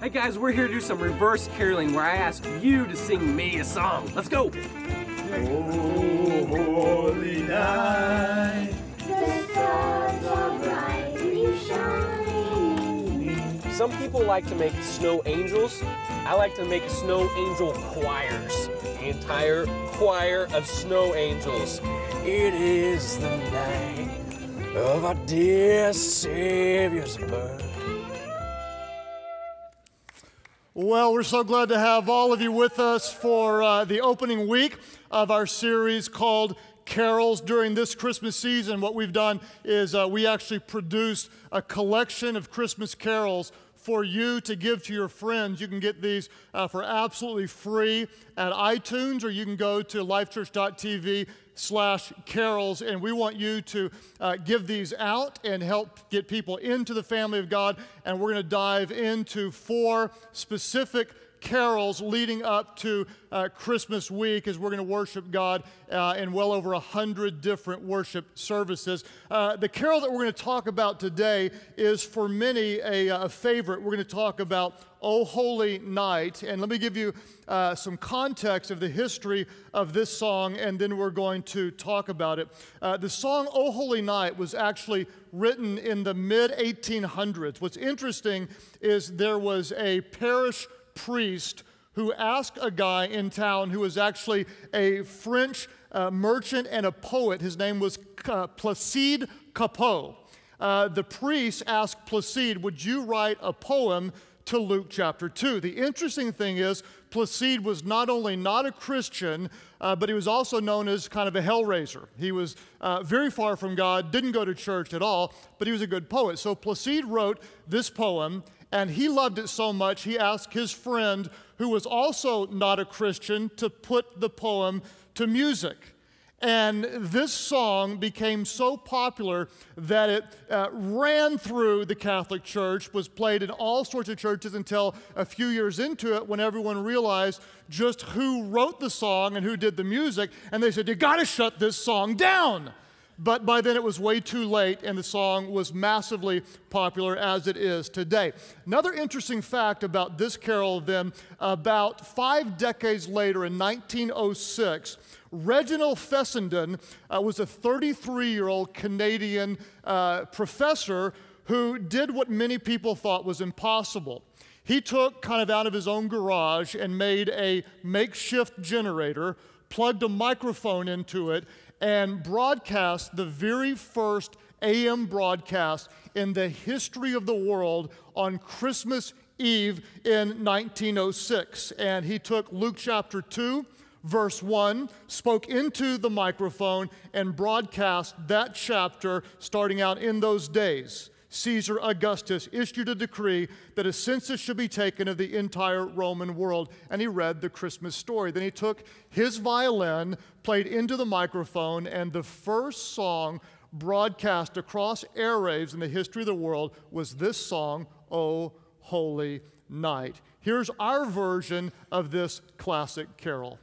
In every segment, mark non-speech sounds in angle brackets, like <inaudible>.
Hey guys, we're here to do some reverse caroling where I ask you to sing me a song. Let's go! Oh, holy night. Some people like to make snow angels. I like to make snow angel choirs. The entire choir of snow angels. It is the night of our dear Savior's birth. Well, we're so glad to have all of you with us for uh, the opening week of our series called Carols. During this Christmas season, what we've done is uh, we actually produced a collection of Christmas carols for you to give to your friends. You can get these uh, for absolutely free at iTunes, or you can go to lifechurch.tv slash carols and we want you to uh, give these out and help get people into the family of god and we're going to dive into four specific carols leading up to uh, Christmas week as we're going to worship God uh, in well over a hundred different worship services. Uh, the carol that we're going to talk about today is for many a, a favorite. We're going to talk about O Holy Night. And let me give you uh, some context of the history of this song, and then we're going to talk about it. Uh, the song O Holy Night was actually written in the mid 1800s. What's interesting is there was a parish priest who asked a guy in town who was actually a French uh, merchant and a poet. His name was uh, Placide Cappeau. Uh, the priest asked Placide, Would you write a poem to Luke chapter 2? The interesting thing is, Placide was not only not a Christian, uh, but he was also known as kind of a hellraiser. He was uh, very far from God, didn't go to church at all, but he was a good poet. So Placide wrote this poem, and he loved it so much, he asked his friend, who was also not a Christian, to put the poem to music. And this song became so popular that it uh, ran through the Catholic Church, was played in all sorts of churches until a few years into it when everyone realized just who wrote the song and who did the music. And they said, You gotta shut this song down. But by then it was way too late, and the song was massively popular as it is today. Another interesting fact about this carol, then, about five decades later in 1906, Reginald Fessenden uh, was a 33 year old Canadian uh, professor who did what many people thought was impossible. He took kind of out of his own garage and made a makeshift generator, plugged a microphone into it, and broadcast the very first AM broadcast in the history of the world on Christmas Eve in 1906. And he took Luke chapter 2, verse 1, spoke into the microphone, and broadcast that chapter starting out in those days. Caesar Augustus issued a decree that a census should be taken of the entire Roman world, and he read the Christmas story. Then he took his violin, played into the microphone, and the first song broadcast across airwaves in the history of the world was this song, O Holy Night. Here's our version of this classic carol.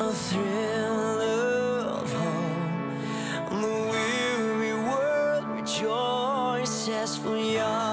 A thrill of home. The weary world rejoices for yonder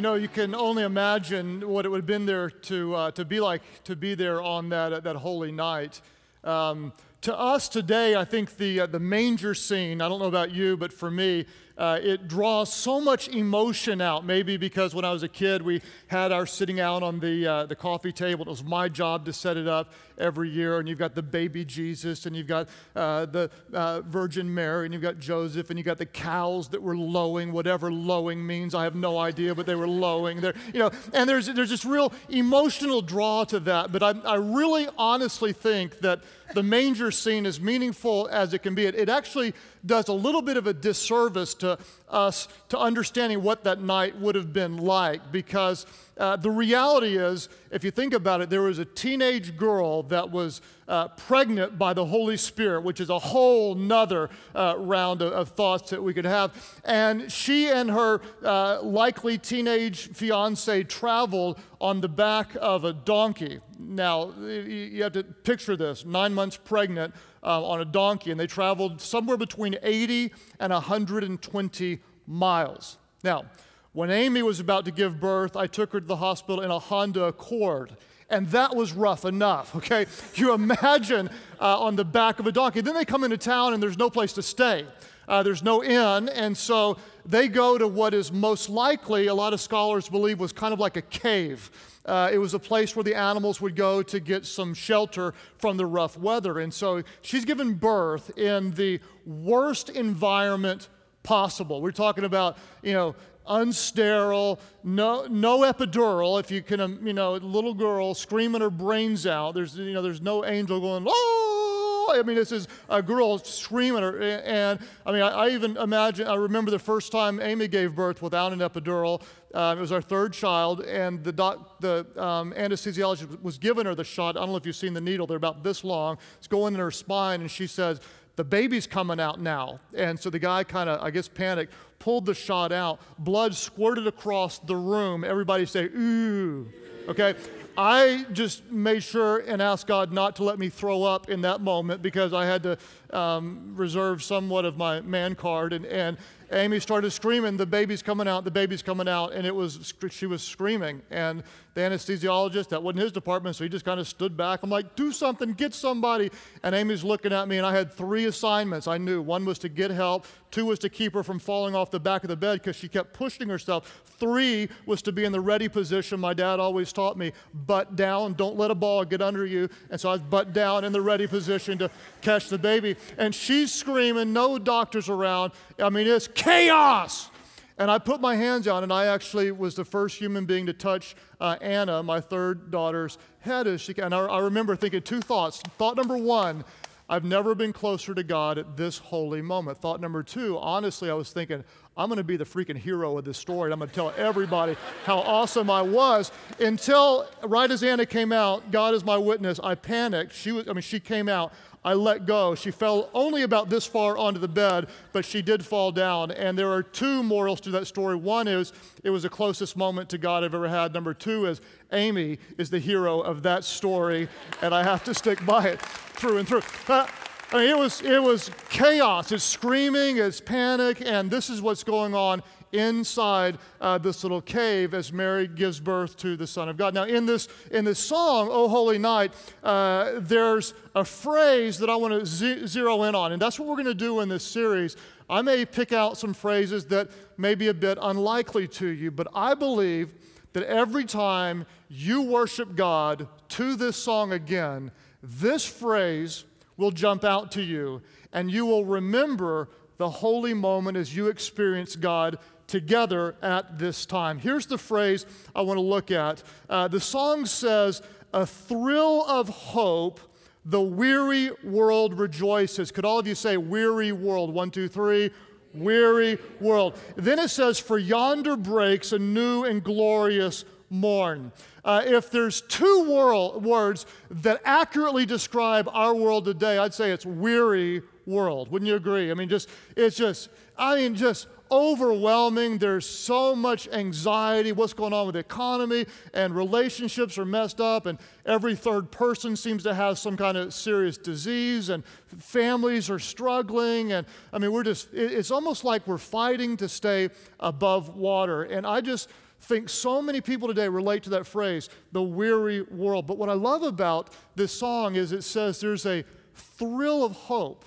You know, you can only imagine what it would have been there to, uh, to be like to be there on that, that holy night. Um, to us today, I think the, uh, the manger scene, I don't know about you, but for me, uh, it draws so much emotion out. Maybe because when I was a kid, we had our sitting out on the, uh, the coffee table. It was my job to set it up every year. And you've got the baby Jesus, and you've got uh, the uh, Virgin Mary, and you've got Joseph, and you've got the cows that were lowing, whatever lowing means. I have no idea, but they were lowing. There, you know, and there's, there's this real emotional draw to that. But I, I really honestly think that the manger scene, as meaningful as it can be, it, it actually does a little bit of a disservice to us to understanding what that night would have been like because uh, the reality is, if you think about it, there was a teenage girl that was uh, pregnant by the Holy Spirit, which is a whole nother uh, round of, of, thoughts that we could have. And she and her uh, likely teenage fiance traveled on the back of a donkey. Now, you have to picture this nine months pregnant uh, on a donkey, and they traveled somewhere between 80 and 120 miles. Now, when Amy was about to give birth, I took her to the hospital in a Honda Accord. And that was rough enough, okay? You imagine uh, on the back of a donkey. Then they come into town and there's no place to stay. Uh, there's no inn, and so they go to what is most likely, a lot of scholars believe, was kind of like a cave. Uh, it was a place where the animals would go to get some shelter from the rough weather. And so she's given birth in the worst environment possible. We're talking about, you know, unsterile, no, no epidural. If you can, um, you know, little girl screaming her brains out. There's, you know, there's no angel going, oh, I mean, this is a girl screaming. Her, and I mean, I, I, even imagine, I remember the first time Amy gave birth without an epidural. Um, it was our third child, and the, doc, the um, anesthesiologist was giving her the shot. I don't know if you've seen the needle, they're about this long. It's going in her spine, and she says, the baby's coming out now. And so the guy kind of, I guess, panicked, pulled the shot out. Blood squirted across the room. Everybody say, ooh. Okay? I just made sure and asked God not to let me throw up in that moment because I had to um, reserve somewhat of my man card. And, and Amy started screaming, The baby's coming out, the baby's coming out. And it was, she was screaming. And the anesthesiologist, that wasn't his department, so he just kind of stood back. I'm like, Do something, get somebody. And Amy's looking at me, and I had three assignments I knew. One was to get help, two was to keep her from falling off the back of the bed because she kept pushing herself. Three was to be in the ready position. My dad always taught me butt down, don't let a ball get under you. And so I was butt down in the ready position to catch the baby. And she's screaming, no doctors around. I mean, it's chaos. And I put my hands on, and I actually was the first human being to touch uh, Anna, my third daughter's head. As she, and I, I remember thinking two thoughts. Thought number one, I've never been closer to God at this holy moment. Thought number two, honestly, I was thinking, I'm going to be the freaking hero of this story. And I'm going to tell everybody how awesome I was. Until right as Anna came out, God is my witness, I panicked. She was, I mean, she came out. I let go. She fell only about this far onto the bed, but she did fall down. And there are two morals to that story. One is it was the closest moment to God I've ever had. Number two is Amy is the hero of that story, and I have to stick by it through and through. Uh, I mean, it was, it was chaos. It's screaming, it's panic, and this is what's going on inside uh, this little cave as Mary gives birth to the Son of God. Now, in this, in this song, O Holy Night, uh, there's a phrase that I want to z- zero in on, and that's what we're going to do in this series. I may pick out some phrases that may be a bit unlikely to you, but I believe that every time you worship God to this song again, this phrase will jump out to you, and you will remember the holy moment as you experience God together at this time. Here's the phrase I want to look at. Uh, the song says, A thrill of hope, the weary world rejoices. Could all of you say, Weary world? One, two, three. Weary world. Then it says, For yonder breaks a new and glorious morn. Uh, if there's two world, words that accurately describe our world today, I'd say it's weary world. Wouldn't you agree? I mean, just, it's just, I mean, just overwhelming. There's so much anxiety. What's going on with the economy? And relationships are messed up, and every third person seems to have some kind of serious disease, and families are struggling. And I mean, we're just, it's almost like we're fighting to stay above water. And I just, think so many people today relate to that phrase, the weary world. But what I love about this song is it says there's a thrill of hope.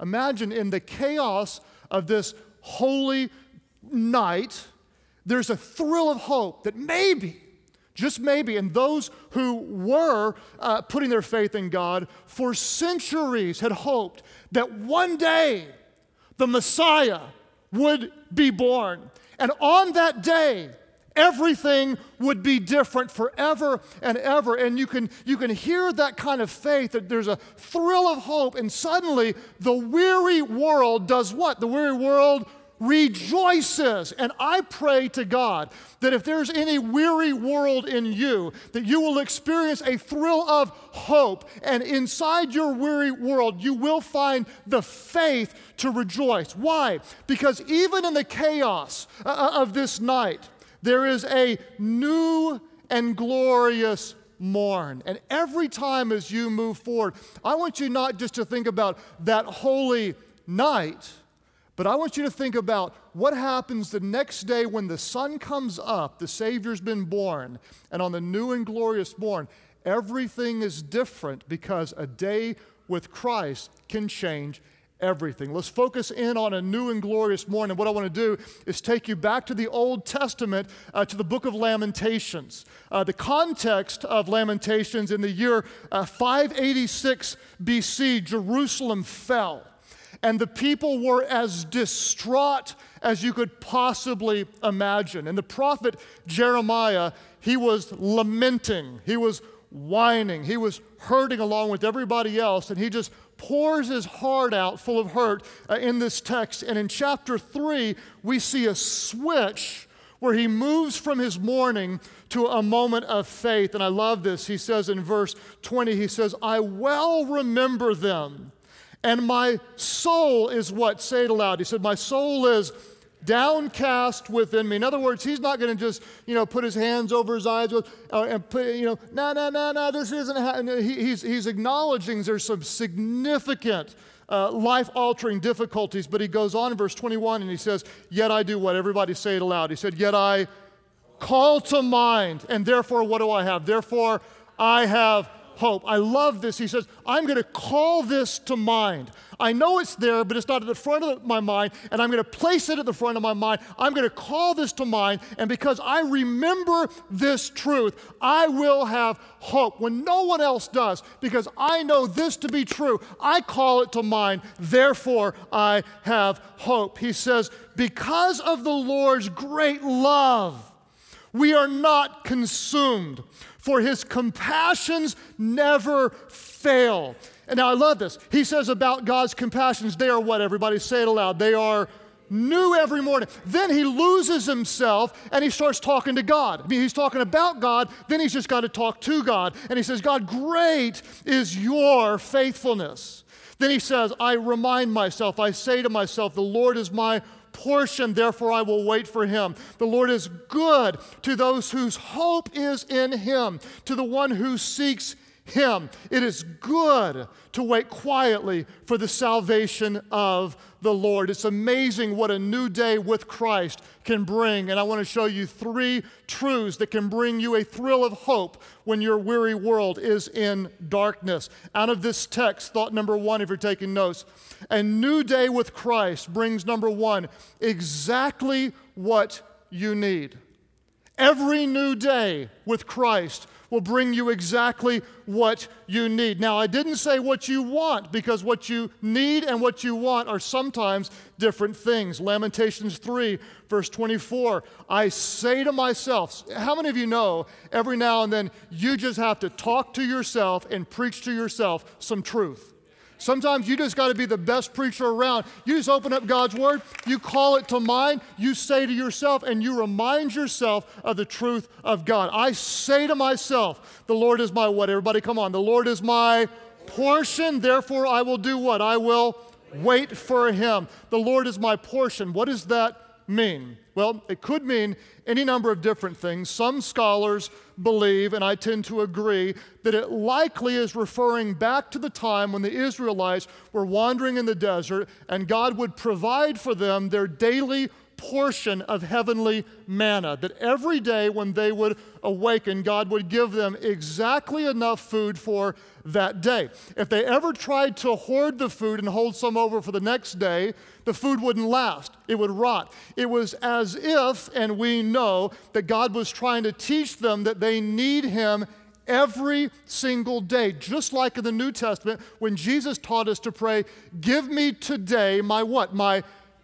Imagine in the chaos of this holy night, there's a thrill of hope that maybe, just maybe, and those who were uh, putting their faith in God for centuries had hoped that one day the Messiah would be born. And on that day, everything would be different forever and ever and you can you can hear that kind of faith that there's a thrill of hope and suddenly the weary world does what the weary world rejoices. And I pray to God that if there's any weary world in you, that you will experience a thrill of hope. And inside your weary world, you will find the faith to rejoice. Why? Because even in the chaos uh, uh, of this night, there is a new and glorious morn. And every time as you move forward, I want you not just to think about that holy night but I want you to think about what happens the next day when the sun comes up, the Savior's been born, and on the new and glorious morn, everything is different because a day with Christ can change everything. Let's focus in on a new and glorious morning. What I want to do is take you back to the Old Testament, uh, to the book of Lamentations. Uh, the context of Lamentations in the year uh, 586 BC, Jerusalem fell and the people were as distraught as you could possibly imagine. And the prophet Jeremiah, he was lamenting, he was whining, he was hurting along with everybody else, and he just pours his heart out full of hurt uh, in this text. And in chapter 3, we see a switch where he moves from his mourning to a moment of faith. And I love this. He says in verse 20, he says, I well remember them and my soul is what? Say it aloud. He said, My soul is downcast within me. In other words, he's not going to just, you know, put his hands over his eyes with, uh, and put, you know, no, no, no, no, this isn't happening. He, he's, he's acknowledging there's some significant uh, life altering difficulties, but he goes on in verse 21 and he says, Yet I do what? Everybody say it aloud. He said, Yet I call to mind, and therefore what do I have? Therefore I have hope. I love this. He says, I'm going to call this to mind. I know it's there, but it's not at the front of my mind, and I'm going to place it at the front of my mind. I'm going to call this to mind, and because I remember this truth, I will have hope when no one else does, because I know this to be true. I call it to mind, therefore I have hope. He says, Because of the Lord's great love, we are not consumed for his compassions never fail. And now I love this. He says about God's compassions, they are what? Everybody say it aloud. They are new every morning. Then he loses himself and he starts talking to God. I mean, he's talking about God, then he's just got to talk to God. And he says, God, great is your faithfulness. Then he says, I remind myself, I say to myself, the Lord is my portion, therefore I will wait for him. The Lord is good to those whose hope is in him, to the one who seeks him. It is good to wait quietly for the salvation of the Lord. It's amazing what a new day with Christ can bring. And I want to show you three truths that can bring you a thrill of hope when your weary world is in darkness. Out of this text, thought number one, if you're taking notes, a new day with Christ brings number one, exactly what you need. Every new day with Christ will bring you exactly what you need. Now, I didn't say what you want because what you need and what you want are sometimes different things. Lamentations 3, verse 24 I say to myself, how many of you know every now and then you just have to talk to yourself and preach to yourself some truth? Sometimes you just got to be the best preacher around. You just open up God's word, you call it to mind, you say to yourself, and you remind yourself of the truth of God. I say to myself, The Lord is my what? Everybody, come on. The Lord is my portion, therefore I will do what? I will wait for him. The Lord is my portion. What is that mean? Well, it could mean any number of different things. Some scholars believe, and I tend to agree, that it likely is referring back to the time when the Israelites were wandering in the desert and God would provide for them their daily portion of heavenly manna. That every day when they would awaken, God would give them exactly enough food for that day. If they ever tried to hoard the food and hold some over for the next day, the food wouldn't last. It would rot. It was as if, and we know, that God was trying to teach them that they need Him every single day. Just like in the New Testament, when Jesus taught us to pray, Give me today my what? My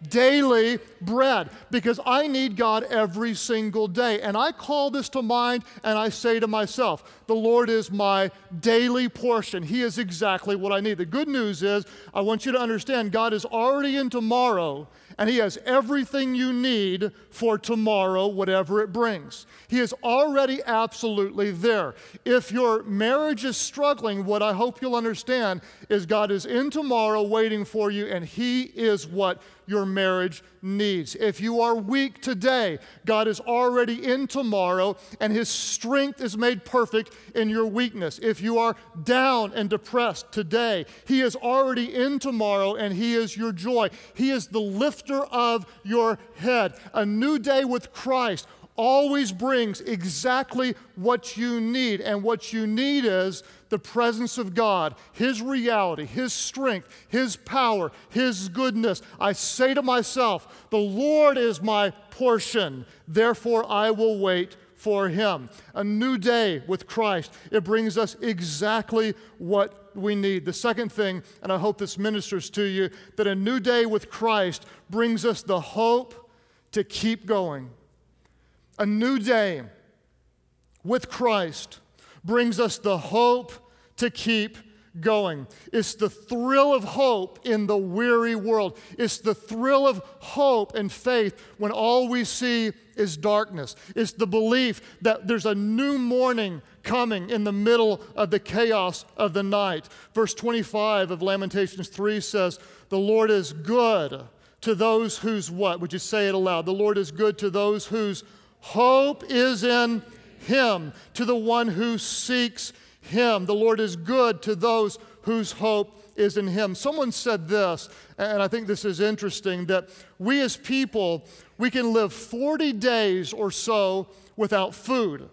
daily bread because I need God every single day. And I call this to mind and I say to myself, the Lord is my daily portion. He is exactly what I need. The good news is, I want you to understand God is already in tomorrow and He has everything you need for tomorrow, whatever it brings. He is already absolutely there. If your marriage is struggling, what I hope you'll understand is God is in tomorrow waiting for you, and He is what your marriage needs. If you are weak today, God is already in tomorrow, and His strength is made perfect in your weakness. If you are down and depressed today, He is already in tomorrow, and He is your joy. He is the lifter of your head. A new day with Christ always brings exactly what you need. And what you need is the presence of God, His reality, His strength, His power, His goodness. I say to myself, The Lord is my portion, therefore I will wait for Him. A new day with Christ, it brings us exactly what we need. The second thing, and I hope this ministers to you, that a new day with Christ brings us the hope to keep going. A new day with Christ brings us the hope to keep going. It's the thrill of hope in the weary world. It's the thrill of hope and faith when all we see is darkness. It's the belief that there's a new morning coming in the middle of the chaos of the night. Verse 25 of Lamentations 3 says, The Lord is good to those whose what? Would you say it aloud? The Lord is good to those whose Hope is in Him, to the one who seeks Him. The Lord is good to those whose hope is in Him. Someone said this, and I think this is interesting that we as people, we can live 40 days or so without food.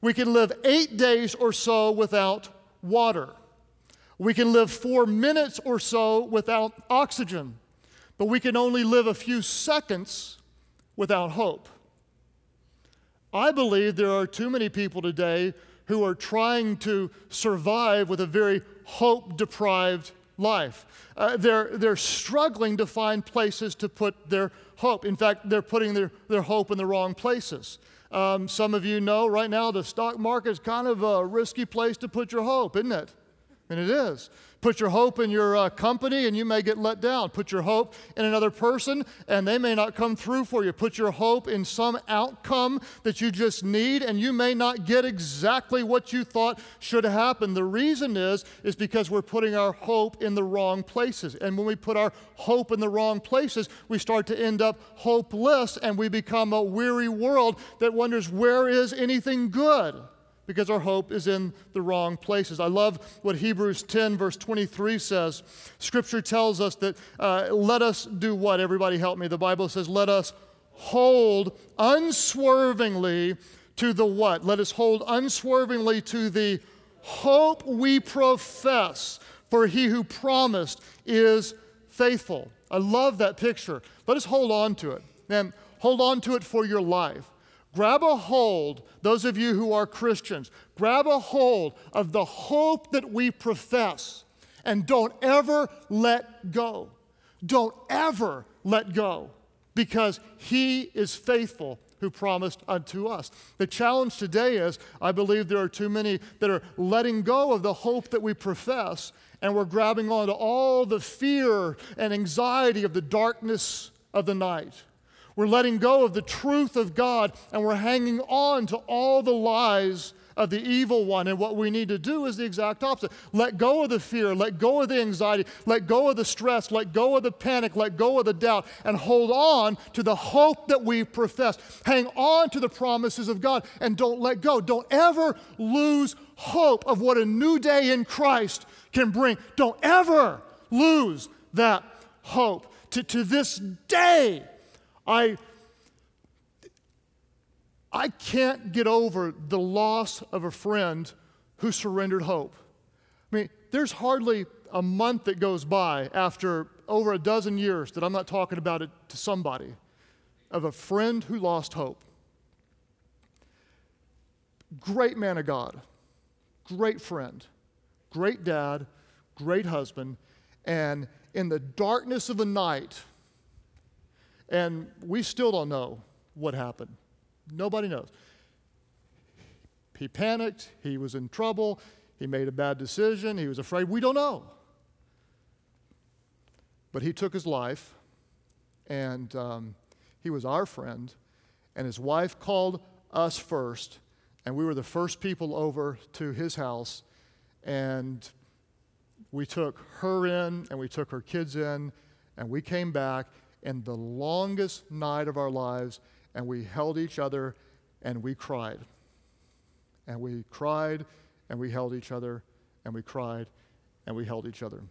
We can live eight days or so without water. We can live four minutes or so without oxygen. But we can only live a few seconds without hope. I believe there are too many people today who are trying to survive with a very hope deprived life. Uh, they're, they're struggling to find places to put their hope. In fact, they're putting their, their hope in the wrong places. Um, some of you know right now the stock market is kind of a risky place to put your hope, isn't it? And it is. Put your hope in your uh, company and you may get let down. Put your hope in another person and they may not come through for you. Put your hope in some outcome that you just need and you may not get exactly what you thought should happen. The reason is is because we're putting our hope in the wrong places. And when we put our hope in the wrong places, we start to end up hopeless and we become a weary world that wonders where is anything good? Because our hope is in the wrong places. I love what Hebrews 10, verse 23 says. Scripture tells us that uh, let us do what? Everybody help me. The Bible says, let us hold unswervingly to the what? Let us hold unswervingly to the hope we profess, for he who promised is faithful. I love that picture. Let us hold on to it. And hold on to it for your life. Grab a hold, those of you who are Christians, grab a hold of the hope that we profess and don't ever let go. Don't ever let go because He is faithful who promised unto us. The challenge today is I believe there are too many that are letting go of the hope that we profess and we're grabbing onto all the fear and anxiety of the darkness of the night. We're letting go of the truth of God and we're hanging on to all the lies of the evil one. And what we need to do is the exact opposite. Let go of the fear, let go of the anxiety, let go of the stress, let go of the panic, let go of the doubt, and hold on to the hope that we profess. Hang on to the promises of God and don't let go. Don't ever lose hope of what a new day in Christ can bring. Don't ever lose that hope. To, to this day, I, I can't get over the loss of a friend who surrendered hope. I mean, there's hardly a month that goes by after over a dozen years that I'm not talking about it to somebody of a friend who lost hope. Great man of God, great friend, great dad, great husband, and in the darkness of the night, and we still don't know what happened. Nobody knows. He panicked, he was in trouble, he made a bad decision, he was afraid. We don't know. But he took his life, and um, he was our friend, and his wife called us first, and we were the first people over to his house, and we took her in, and we took her kids in, and we came back in the longest night of our lives, and we held each other and we cried. And we cried and we held each other and we cried and we held each other.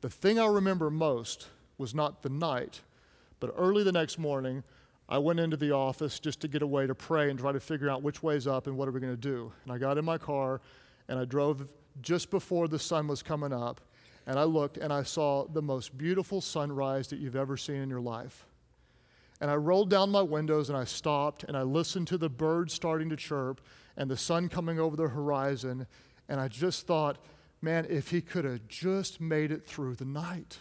The thing I remember most was not the night, but early the next morning, I went into the office just to get away to pray and try to figure out which way's up and what are we going to do. And I got in my car and I drove just before the sun was coming up. And I looked and I saw the most beautiful sunrise that you've ever seen in your life. And I rolled down my windows and I stopped and I listened to the birds starting to chirp and the sun coming over the horizon. And I just thought, man, if he could have just made it through the night,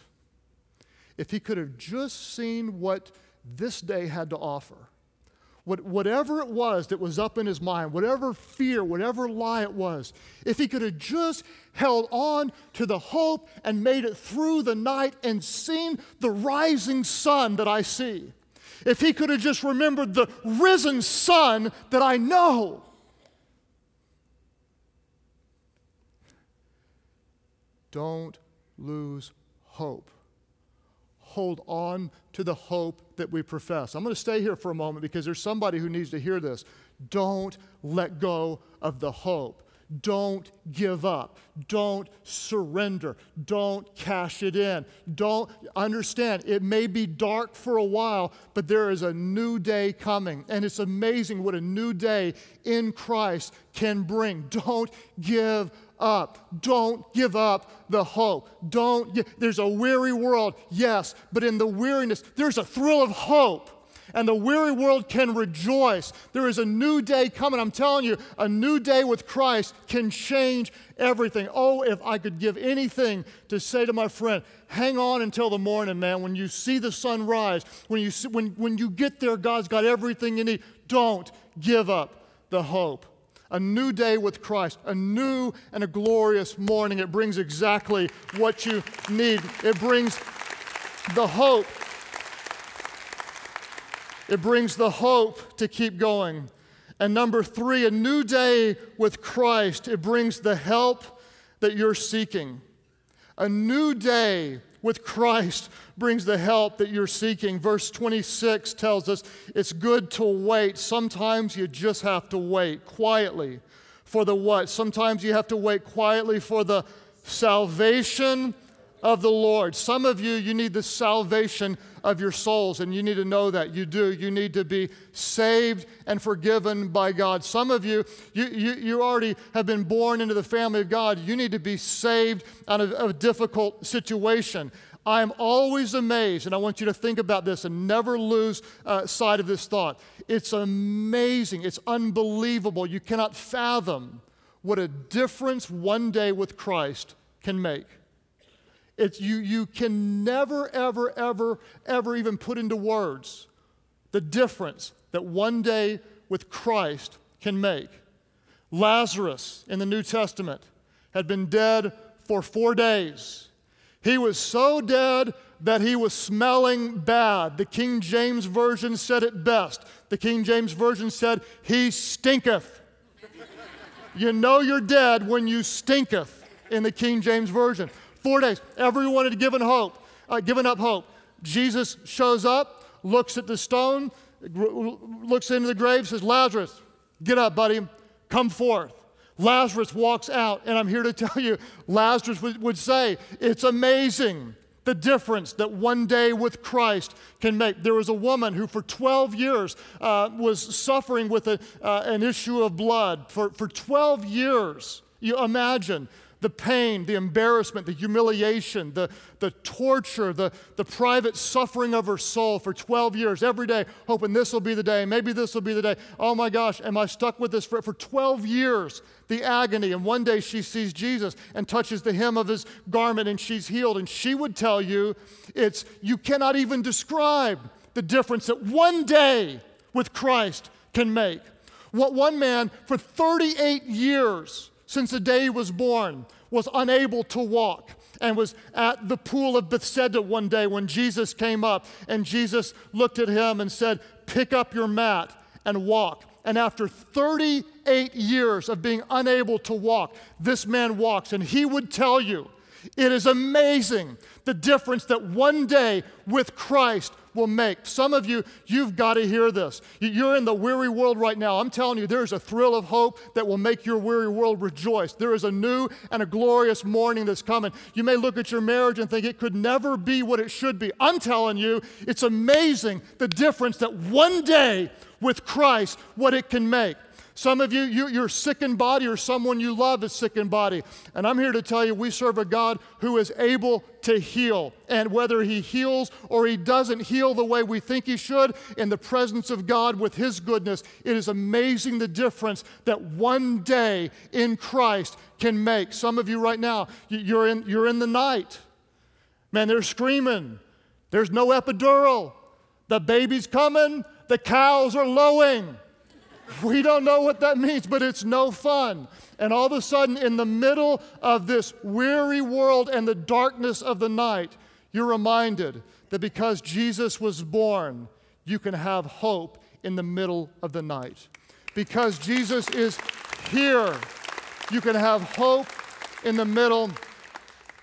if he could have just seen what this day had to offer, what, whatever it was that was up in his mind, whatever fear, whatever lie it was, if he could have just held on to the hope and made it through the night and seen the rising sun that I see, if he could have just remembered the risen sun that I know, don't lose hope hold on to the hope that we profess. I'm going to stay here for a moment because there's somebody who needs to hear this. Don't let go of the hope. Don't give up. Don't surrender. Don't cash it in. Don't understand. It may be dark for a while, but there is a new day coming. And it's amazing what a new day in Christ can bring. Don't give up. Don't give up the hope. Don't, there's a weary world, yes, but in the weariness, there's a thrill of hope. And the weary world can rejoice. There is a new day coming. I'm telling you, a new day with Christ can change everything. Oh, if I could give anything to say to my friend, hang on until the morning, man. When you see the sun rise, when you, see, when, when you get there, God's got everything you need. Don't give up the hope a new day with Christ, a new and a glorious morning. It brings exactly what you need. It brings the hope. It brings the hope to keep going. And number three, a new day with Christ. It brings the help that you're seeking. A new day with Christ brings the help that you're seeking. Verse 26 tells us it's good to wait. Sometimes you just have to wait quietly for the what? Sometimes you have to wait quietly for the salvation of the Lord. Some of you, you need the salvation of your souls, and you need to know that. You do. You need to be saved and forgiven by God. Some of you, you, you, you already have been born into the family of God. You need to be saved out of a difficult situation. I am always amazed, and I want you to think about this and never lose uh, sight of this thought. It's amazing, it's unbelievable. You cannot fathom what a difference one day with Christ can make. It's, you, you can never, ever, ever, ever even put into words the difference that one day with Christ can make. Lazarus in the New Testament had been dead for four days. He was so dead that he was smelling bad. The King James Version said it best. The King James Version said, He stinketh. you know you're dead when you stinketh in the King James Version. Four days. Everyone had given hope, uh, given up hope. Jesus shows up, looks at the stone, looks into the grave, says, Lazarus, get up, buddy, come forth. Lazarus walks out, and I'm here to <laughs> tell you, Lazarus would, would say, It's amazing the difference that one day with Christ can make. There was a woman who, for 12 years, uh, was suffering with a, uh, an issue of blood. For, for 12 years, you imagine the pain, the embarrassment, the humiliation, the, the torture, the, the private suffering of her soul for 12 years, every day, hoping this will be the day, maybe this will be the day. Oh my gosh, am I stuck with this for, for 12 years? The agony. And one day she sees Jesus and touches the hem of his garment and she's healed. And she would tell you, it's, you cannot even describe the difference that one day with Christ can make. What one man for 38 years since the day he was born, was unable to walk and was at the pool of Bethesda one day when Jesus came up and Jesus looked at him and said, Pick up your mat and walk. And after 38 years of being unable to walk, this man walks. And he would tell you, it is amazing the difference that one day with Christ will make. Some of you, you've got to hear this. You're in the weary world right now. I'm telling you, there's a thrill of hope that will make your weary world rejoice. There is a new and a glorious morning that's coming. You may look at your marriage and think it could never be what it should be. I'm telling you, it's amazing the difference that one day with Christ, what it can make. Some of you, you, you're sick in body, or someone you love is sick in body. And I'm here to tell you, we serve a God who is able to heal. And whether He heals or He doesn't heal the way we think He should, in the presence of God with His goodness, it is amazing the difference that one day in Christ can make. Some of you right now, you're in, you're in the night. Man, they're screaming. There's no epidural. The baby's coming. The cows are lowing. We don't know what that means, but it's no fun. And all of a sudden, in the middle of this weary world and the darkness of the night, you're reminded that because Jesus was born, you can have hope in the middle of the night. Because Jesus is here, you can have hope in the middle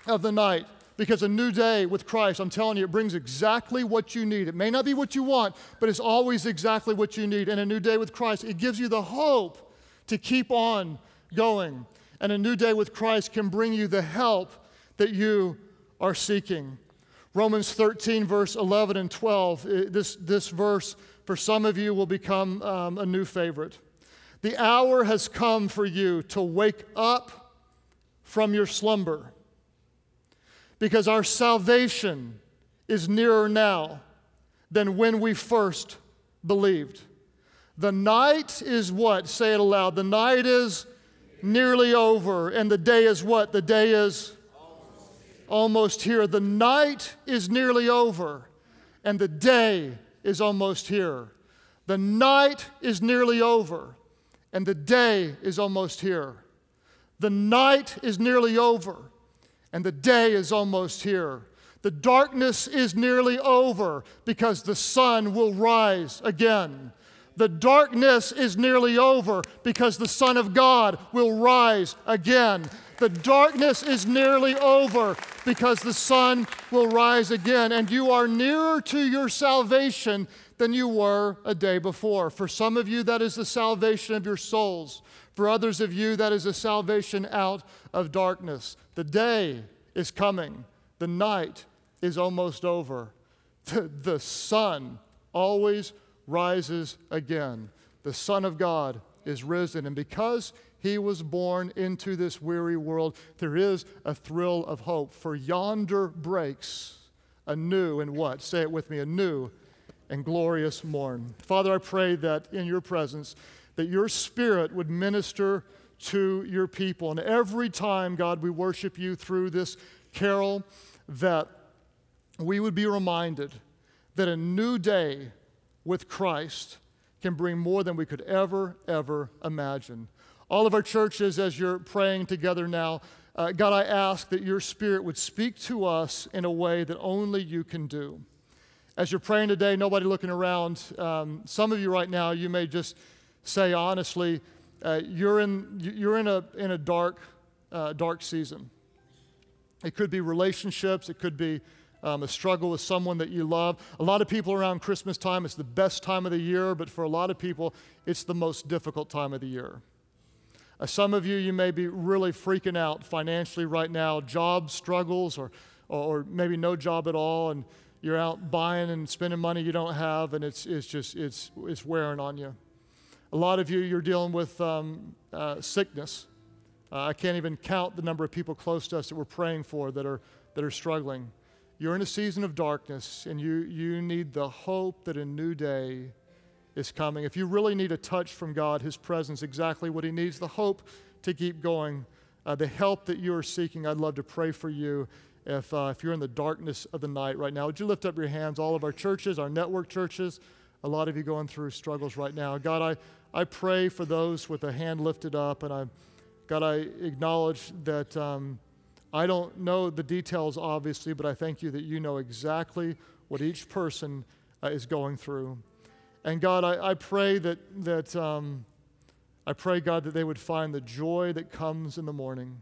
of the night. Because a new day with Christ, I'm telling you, it brings exactly what you need. It may not be what you want, but it's always exactly what you need. And a new day with Christ, it gives you the hope to keep on going. And a new day with Christ can bring you the help that you are seeking. Romans 13, verse 11 and 12, this, this verse for some of you will become um, a new favorite. The hour has come for you to wake up from your slumber because our salvation is nearer now than when we first believed. The night is what? Say it aloud. The night is nearly over, and the day is what? The day is almost here. The night is nearly over, and the day is almost here. The night is nearly over, and the day is almost here. The night is nearly over, and the day is almost here. The darkness is nearly over because the sun will rise again. The darkness is nearly over because the Son of God will rise again. The darkness is nearly over because the sun will rise again. And you are nearer to your salvation than you were a day before. For some of you, that is the salvation of your souls. For others of you, that is a salvation out of darkness. The day is coming, the night is almost over. The, the sun always rises again. The Son of God is risen. And because he was born into this weary world, there is a thrill of hope. For yonder breaks a new and what? Say it with me a new and glorious morn. Father, I pray that in your presence, that your spirit would minister to your people. And every time, God, we worship you through this carol, that we would be reminded that a new day with Christ can bring more than we could ever, ever imagine. All of our churches, as you're praying together now, uh, God, I ask that your spirit would speak to us in a way that only you can do. As you're praying today, nobody looking around, um, some of you right now, you may just say honestly, uh, you're, in, you're in, a, in a dark, uh, dark season. It could be relationships, it could be um, a struggle with someone that you love. A lot of people around Christmas time, it's the best time of the year, but for a lot of people, it's the most difficult time of the year. Uh, some of you, you may be really freaking out financially right now, job struggles or or, or maybe no job at all, and you're out buying and spending money you don't have, and it's, it's just it's, it's wearing on you. A lot of you, you're dealing with um, uh, sickness. Uh, I can't even count the number of people close to us that we're praying for that are, that are struggling. You're in a season of darkness, and you, you need the hope that a new day is coming. If you really need a touch from God, His presence, exactly what He needs, the hope to keep going, uh, the help that you are seeking, I'd love to pray for you. If, uh, if you're in the darkness of the night right now, would you lift up your hands? All of our churches, our network churches, a lot of you going through struggles right now. God, I, I pray for those with a hand lifted up, and I, God, I acknowledge that um, I don't know the details, obviously, but I thank you that you know exactly what each person uh, is going through. And God, I, I pray that, that um, I pray, God, that they would find the joy that comes in the morning.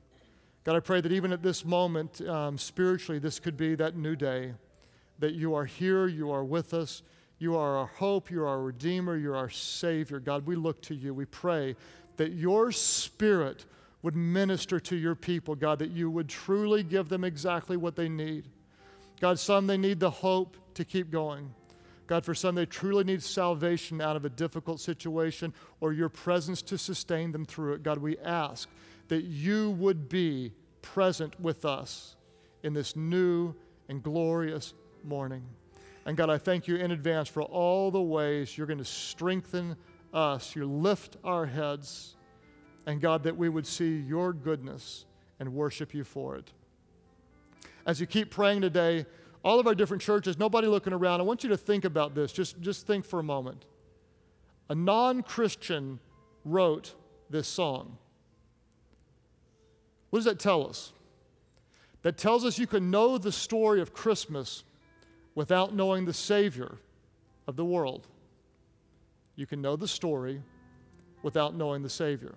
God, I pray that even at this moment, um, spiritually, this could be that new day, that you are here, you are with us, you are our hope, you are our Redeemer, you're our Savior. God, we look to you. We pray that your Spirit would minister to your people, God, that you would truly give them exactly what they need. God, some they need the hope to keep going. God, for some, they truly need salvation out of a difficult situation or your presence to sustain them through it. God, we ask that you would be present with us in this new and glorious morning. And God, I thank you in advance for all the ways you're going to strengthen us. You lift our heads. And God, that we would see your goodness and worship you for it. As you keep praying today, all of our different churches, nobody looking around, I want you to think about this. Just, just think for a moment. A non Christian wrote this song. What does that tell us? That tells us you can know the story of Christmas without knowing the Savior of the world. You can know the story without knowing the Savior.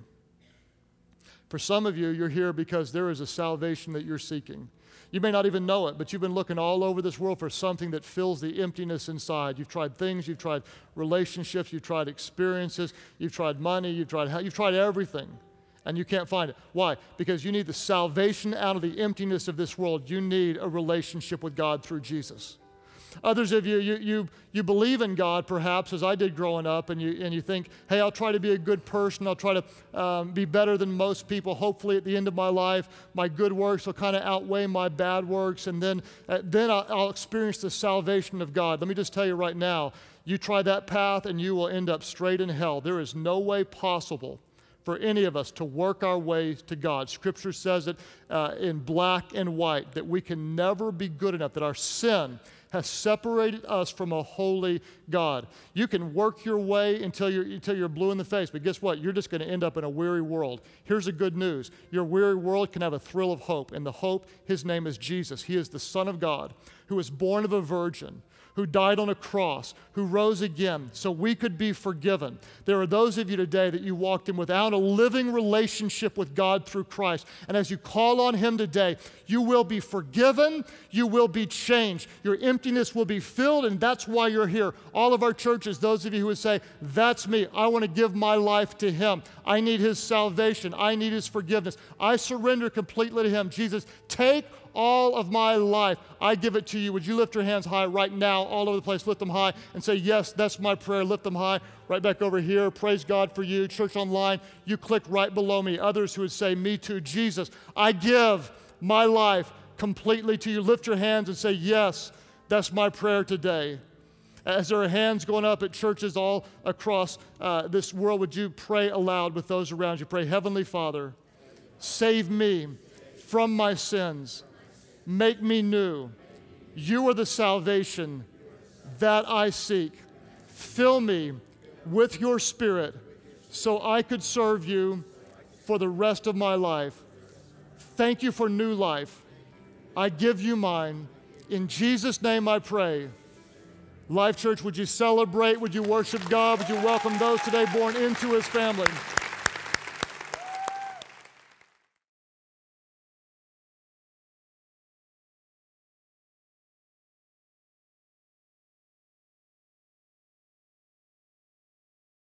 For some of you, you're here because there is a salvation that you're seeking. You may not even know it, but you've been looking all over this world for something that fills the emptiness inside. You've tried things, you've tried relationships, you've tried experiences, you've tried money, you've tried, you've tried everything, and you can't find it. Why? Because you need the salvation out of the emptiness of this world. You need a relationship with God through Jesus. Others of you, you, you, you believe in God, perhaps, as I did growing up, and you, and you think, hey, I'll try to be a good person. I'll try to um, be better than most people. Hopefully, at the end of my life, my good works will kind of outweigh my bad works, and then, uh, then I'll, I'll experience the salvation of God. Let me just tell you right now you try that path, and you will end up straight in hell. There is no way possible for any of us to work our way to God. Scripture says it uh, in black and white that we can never be good enough, that our sin has separated us from a holy God. You can work your way until you're, until you're blue in the face, but guess what? You're just going to end up in a weary world. Here's the good news your weary world can have a thrill of hope, and the hope, his name is Jesus. He is the Son of God who was born of a virgin who died on a cross, who rose again so we could be forgiven. There are those of you today that you walked in without a living relationship with God through Christ. And as you call on Him today, you will be forgiven, you will be changed, your emptiness will be filled, and that's why you're here. All of our churches, those of you who would say, That's me, I want to give my life to Him. I need His salvation, I need His forgiveness. I surrender completely to Him. Jesus, take all of my life, I give it to you. Would you lift your hands high right now, all over the place? Lift them high and say, Yes, that's my prayer. Lift them high. Right back over here. Praise God for you. Church Online, you click right below me. Others who would say, Me too. Jesus, I give my life completely to you. Lift your hands and say, Yes, that's my prayer today. As there are hands going up at churches all across uh, this world, would you pray aloud with those around you? Pray, Heavenly Father, save me from my sins. Make me new. You are the salvation that I seek. Fill me with your spirit so I could serve you for the rest of my life. Thank you for new life. I give you mine. In Jesus' name I pray. Life Church, would you celebrate? Would you worship God? Would you welcome those today born into his family?